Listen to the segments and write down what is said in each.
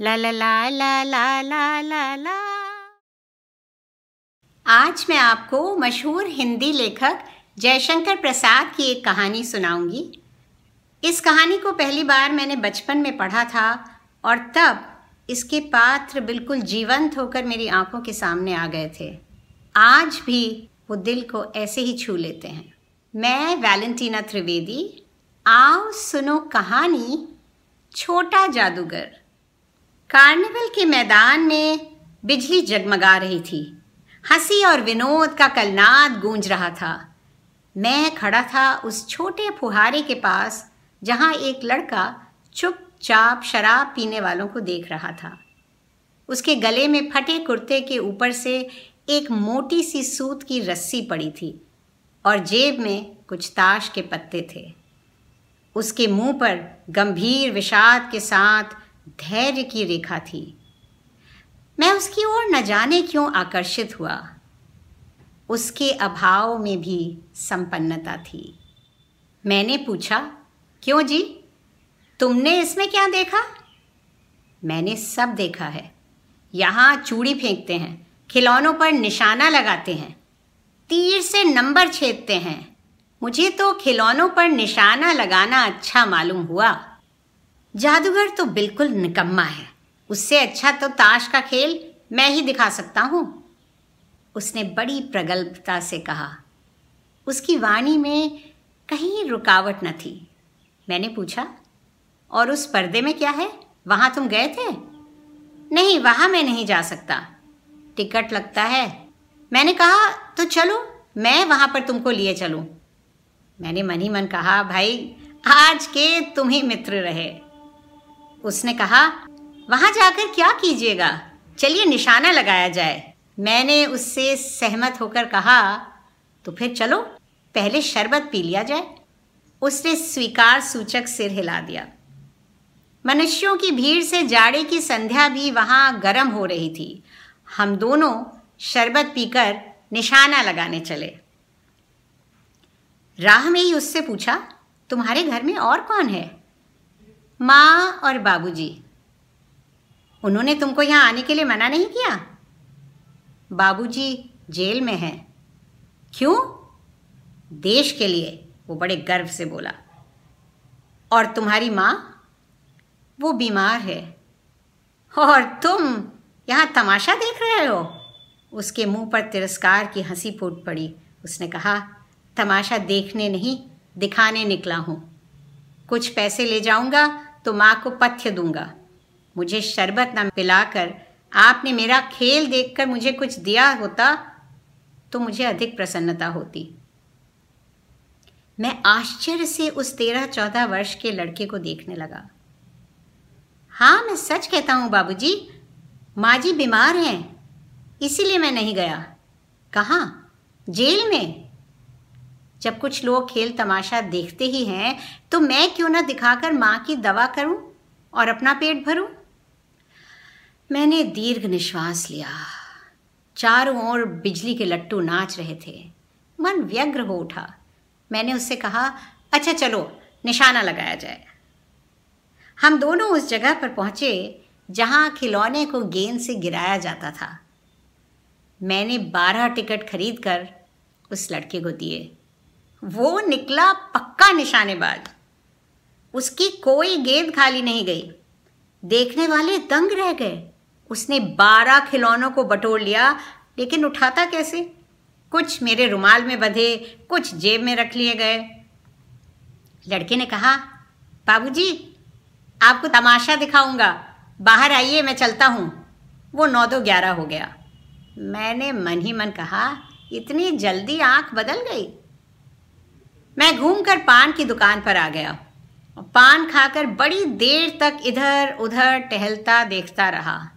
ला ला ला ला ला ला ला ला। आज मैं आपको मशहूर हिंदी लेखक जयशंकर प्रसाद की एक कहानी सुनाऊँगी। इस कहानी को पहली बार मैंने बचपन में पढ़ा था और तब इसके पात्र बिल्कुल जीवंत होकर मेरी आँखों के सामने आ गए थे। आज भी वो दिल को ऐसे ही छू लेते हैं। मैं वैलेंटीना त्रिवेदी, आओ सुनो कहानी छोटा जादूगर। कार्निवल के मैदान में बिजली जगमगा रही थी। हँसी और विनोद का कलनाद गूंज रहा था। मैं खड़ा था उस छोटे फुहारे के पास, जहाँ एक लड़का चुपचाप शराब पीने वालों को देख रहा था। उसके गले में फटे कुर्ते के ऊपर से एक मोटी सी सूत की रस्सी पड़ी थी और जेब में कुछ ताश के पत्ते थे। उसके मुँह पर गंभीर विषाद के साथ धैर्य की रेखा थी। मैं उसकी ओर न जाने क्यों आकर्षित हुआ? उसके अभाव में भी संपन्नता थी। मैंने पूछा, क्यों जी? तुमने इसमें क्या देखा? मैंने सब देखा है। यहाँ चूड़ी फेंकते हैं, खिलौनों पर निशाना लगाते हैं, तीर से नंबर छेदते हैं। मुझे तो खिलौनों पर निशाना लगाना अच्छा मालूम हुआ। जादूगर तो बिल्कुल निकम्मा है। उससे अच्छा तो ताश का खेल मैं ही दिखा सकता हूँ। उसने बड़ी प्रगल्भता से कहा। उसकी वाणी में कहीं रुकावट न थी। मैंने पूछा, और उस पर्दे में क्या है? वहाँ तुम गए थे? नहीं, वहाँ मैं नहीं जा सकता। टिकट लगता है। मैंने कहा तो चलो, मैं वहाँ पर तुमको लिए चलूँ। मैंने मन ही मन कहा, भाई, आज के तुम ही मित्र रहे। उसने कहा, वहाँ जाकर क्या कीजिएगा? चलिए निशाना लगाया जाए। मैंने उससे सहमत होकर कहा तो फिर चलो, पहले शरबत पी लिया जाए। उसने स्वीकार सूचक सिर हिला दिया। मनुष्यों की भीड़ से जाड़े की संध्या भी वहाँ गर्म हो रही थी। हम दोनों शरबत पीकर निशाना लगाने चले। राह में ही उससे पूछा, तुम्हारे घर में और कौन है? माँ और बाबूजी। उन्होंने तुमको यहाँ आने के लिए मना नहीं किया? बाबूजी जेल में हैं। क्यों? देश के लिए, वो बड़े गर्व से बोला। और तुम्हारी माँ? वो बीमार है। और तुम यहाँ तमाशा देख रहे हो? उसके मुँह पर तिरस्कार की हँसी फूट पड़ी। उसने कहा, तमाशा देखने नहीं, दिखाने निकला हूँ। कुछ पैसे ले जाऊँगा तो माँ को पथ्य दूँगा। मुझे शरबत न पिलाकर आपने मेरा खेल देखकर मुझे कुछ दिया होता तो मुझे अधिक प्रसन्नता होती। मैं आश्चर्य से उस तेरह चौदह वर्ष के लड़के को देखने लगा। हाँ मैं सच कहता हूँ बाबूजी, माँ जी बीमार हैं, इसीलिए मैं नहीं गया। कहाँ? जेल में? जब कुछ लोग खेल तमाशा देखते ही हैं तो मैं क्यों ना दिखाकर माँ की दवा करूँ और अपना पेट भरूं? मैंने दीर्घ निश्वास लिया। चारों ओर बिजली के लट्टू नाच रहे थे। मन व्यग्र हो उठा। मैंने उससे कहा अच्छा चलो, निशाना लगाया जाए। हम दोनों उस जगह पर पहुँचे, जहाँ खिलौने को गेंद से गिराया जाता था। मैंने बारह टिकट खरीद कर उस लड़के को दिए। वो निकला पक्का निशानेबाज। उसकी कोई गेंद खाली नहीं गई। देखने वाले दंग रह गए। उसने बारह खिलौनों को बटोर लिया, लेकिन उठाता कैसे? कुछ मेरे रुमाल में बंधे, कुछ जेब में रख लिए गए। लड़के ने कहा, बाबूजी, आपको तमाशा दिखाऊँगा। बाहर आइए, मैं चलता हूँ। वो नौ दो ग्यारह हो गया। मैंने मन ही मन कहा, इतनी जल्दी आँख बदल गई? मैं घूमकर पान की दुकान पर आ गया। पान खाकर बड़ी देर तक इधर उधर टहलता देखता रहा।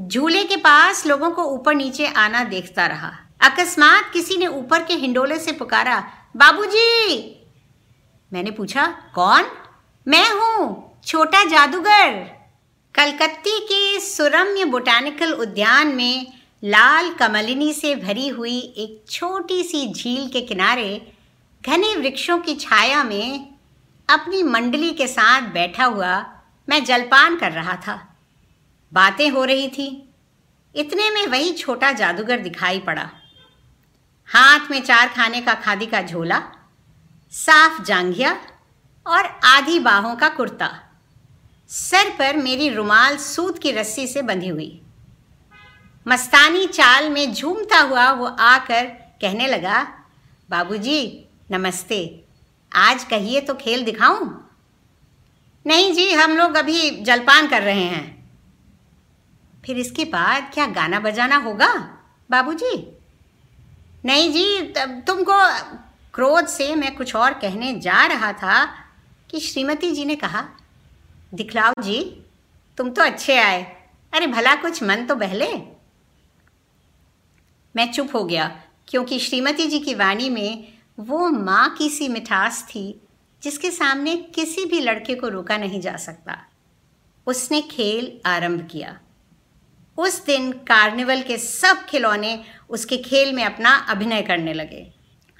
झूले के पास लोगों को ऊपर नीचे आना देखता रहा। अकस्मात किसी ने ऊपर के हिंडोले से पुकारा, बाबूजी। मैंने पूछा, कौन? मैं हूँ, छोटा जादूगर। कलकत्ती के सुरम्य बोटानिकल उद्यान में लाल कमलिनी से भरी हुई एक छोटी सी झील के किनारे घने वृक्षों की छाया में अपनी मंडली के साथ बैठा हुआ मैं जलपान कर रहा था। बातें हो रही थी। इतने में वही छोटा जादूगर दिखाई पड़ा। हाथ में चार खाने का खादी का झोला, साफ़ जांघिया और आधी बाहों का कुर्ता। सर पर मेरी रुमाल सूत की रस्सी से बंधी हुई। मस्तानी चाल में झूमता हुआ वो आकर कहने लगा, बाबूजी नमस्ते। आज कहिए तो खेल दिखाऊँ? नहीं जी, हम लोग अभी जलपान कर रहे हैं। फिर इसके बाद क्या गाना बजाना होगा, बाबूजी? नहीं जी तुमको क्रोध से मैं कुछ और कहने जा रहा था कि श्रीमती जी ने कहा, दिखलाओ जी, तुम तो अच्छे आए। अरे भला कुछ मन तो बहले। मैं चुप हो गया, क्योंकि श्रीमती जी की वाणी में वो माँ की सी मिठास थी जिसके सामने किसी भी लड़के को रोका नहीं जा सकता। उसने खेल आरंभ किया। उस दिन कार्निवल के सब खिलौने उसके खेल में अपना अभिनय करने लगे।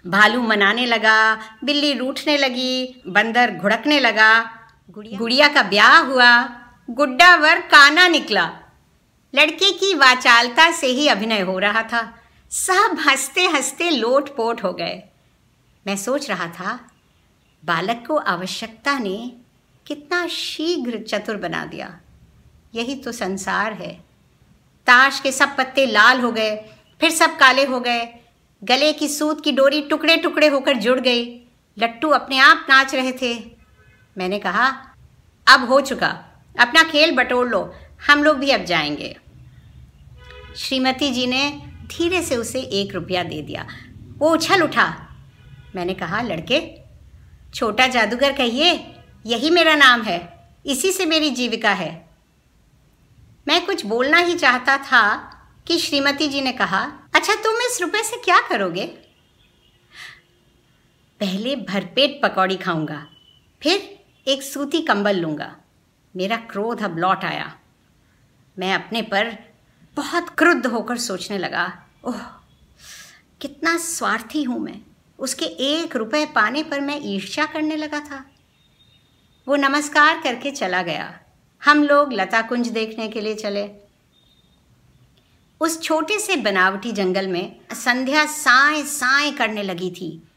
भालू मनाने लगा बिल्ली रूठने लगी बंदर घुड़कने लगा गुड़िया। का ब्याह हुआ गुड्डा वर काना निकला। लड़के की वाचालता से ही अभिनय हो रहा था। सब हँसते हँसते लोट पोट हो गए। मैं सोच रहा था, बालक को आवश्यकता ने कितना शीघ्र चतुर बना दिया। यही तो संसार है। ताश के सब पत्ते लाल हो गए, फिर सब काले हो गए। गले की सूत की डोरी टुकड़े टुकड़े होकर जुड़ गई। लट्टू अपने आप नाच रहे थे। मैंने कहा, अब हो चुका। अपना खेल बटोर लो। हम लोग भी अब जाएँगे। श्रीमती जी ने धीरे से उसे एक रुपया दे दिया। वो उछल उठा। मैंने कहा, लड़के, छोटा जादूगर कहिए, यही मेरा नाम है, इसी से मेरी जीविका है। मैं कुछ बोलना ही चाहता था कि श्रीमती जी ने कहा अच्छा तुम इस रुपए से क्या करोगे? पहले भरपेट पकौड़ी खाऊँगा, फिर एक सूती कंबल लूँगा। मेरा क्रोध अब लौट आया। मैं अपने पर बहुत क्रुद्ध होकर सोचने लगा, ओह, कितना स्वार्थी हूँ मैं। उसके एक रुपए पाने पर मैं ईर्ष्या करने लगा था। वो नमस्कार करके चला गया। हम लोग लता कुंज देखने के लिए चले। उस छोटे से बनावटी जंगल में संध्या साए साए करने लगी थी।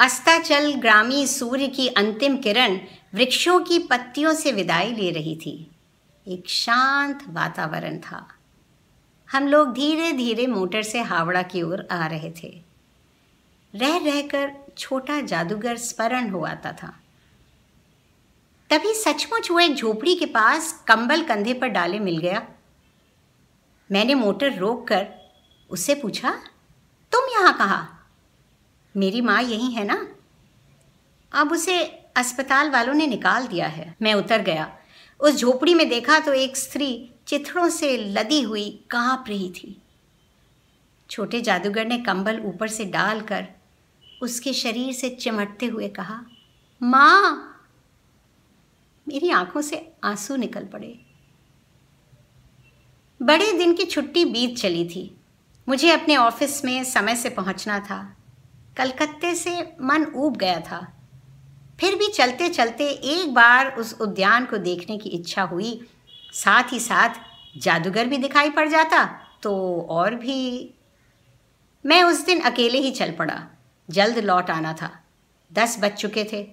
अस्ताचल ग्रामी सूर्य की अंतिम किरण वृक्षों की पत्तियों से विदाई ले रही थी। एक शांत वातावरण था। हम लोग धीरे धीरे मोटर से हावड़ा की ओर आ रहे थे। रह रहकर छोटा जादूगर स्मरण हो आता था। तभी सचमुच वो एक झोपड़ी के पास कंबल कंधे पर डाले मिल गया। मैंने मोटर रोक कर उससे पूछा, तुम यहाँ कहा? मेरी माँ यही है ना? अब उसे अस्पताल वालों ने निकाल दिया है। मैं उतर गया। उस झोपड़ी में देखा तो एक स्त्री चिथड़ों से लदी हुई काँप रही थी। छोटे जादूगर ने कंबल ऊपर से डालकर उसके शरीर से चिमटते हुए कहा, माँ, मेरी आँखों से आँसू निकल पड़े। बड़े दिन की छुट्टी बीत चली थी। मुझे अपने ऑफ़िस में समय से पहुँचना था। कलकत्ते से मन ऊब गया था। फिर भी चलते चलते एक बार उस उद्यान को देखने की इच्छा हुई। साथ ही साथ जादूगर भी दिखाई पड़ जाता तो और भी। मैं उस दिन अकेले ही चल पड़ा। जल्द लौट आना था। दस बज चुके थे।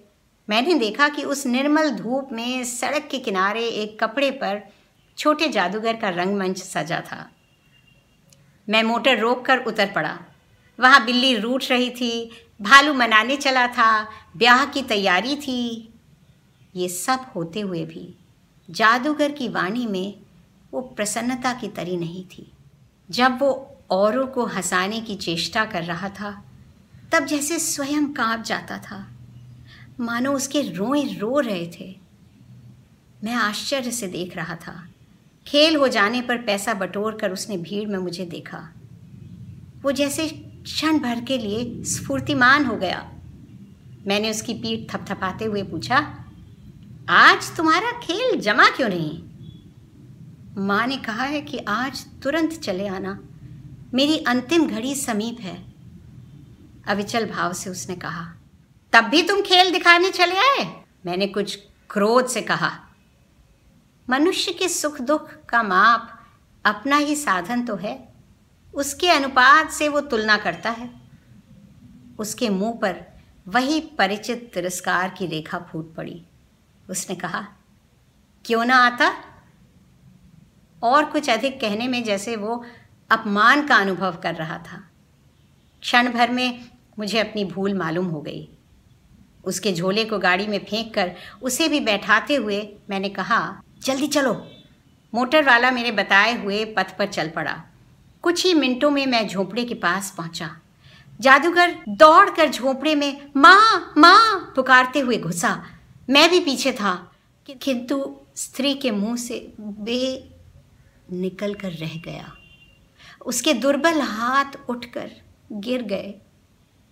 मैंने देखा कि उस निर्मल धूप में सड़क के किनारे एक कपड़े पर छोटे जादूगर का रंगमंच सजा था। मैं मोटर रोक कर उतर पड़ा। वहाँ बिल्ली रूठ रही थी, भालू मनाने चला था, ब्याह की तैयारी थी। ये सब होते हुए भी जादूगर की वाणी में वो प्रसन्नता की तरी नहीं थी। जब वो औरों को हंसाने की चेष्टा कर रहा था तब जैसे स्वयं काँप जाता था। मानो उसके रोए रो रहे थे। मैं आश्चर्य से देख रहा था। खेल हो जाने पर पैसा बटोर कर उसने भीड़ में मुझे देखा। वो जैसे क्षण भर के लिए स्फूर्तिमान हो गया। मैंने उसकी पीठ थपथपाते हुए पूछा, आज तुम्हारा खेल जमा क्यों नहीं? माँ ने कहा है कि आज तुरंत चले आना। मेरी अंतिम घड़ी समीप है। अविचल भाव से उसने कहा, तब भी तुम खेल दिखाने चले आए? मैंने कुछ क्रोध से कहा, मनुष्य के सुख दुख का माप अपना ही साधन तो है। उसके अनुपात से वो तुलना करता है। उसके मुँह पर वही परिचित तिरस्कार की रेखा फूट पड़ी। उसने कहा, क्यों ना आता? और कुछ अधिक कहने में जैसे वो अपमान का अनुभव कर रहा था। क्षण भर में मुझे अपनी भूल मालूम हो गई। उसके झोले को गाड़ी में फेंक कर उसे भी बैठाते हुए मैंने कहा, जल्दी चलो। मोटर वाला मेरे बताए हुए पथ पर चल पड़ा। कुछ ही मिनटों में मैं झोंपड़े के पास पहुँचा। जादूगर दौड़कर झोंपड़े में, माँ माँ, पुकारते हुए घुसा। मैं भी पीछे था किंतु स्त्री के मुँह से बे निकल कर रह गया। उसके दुर्बल हाथ उठकर गिर गए।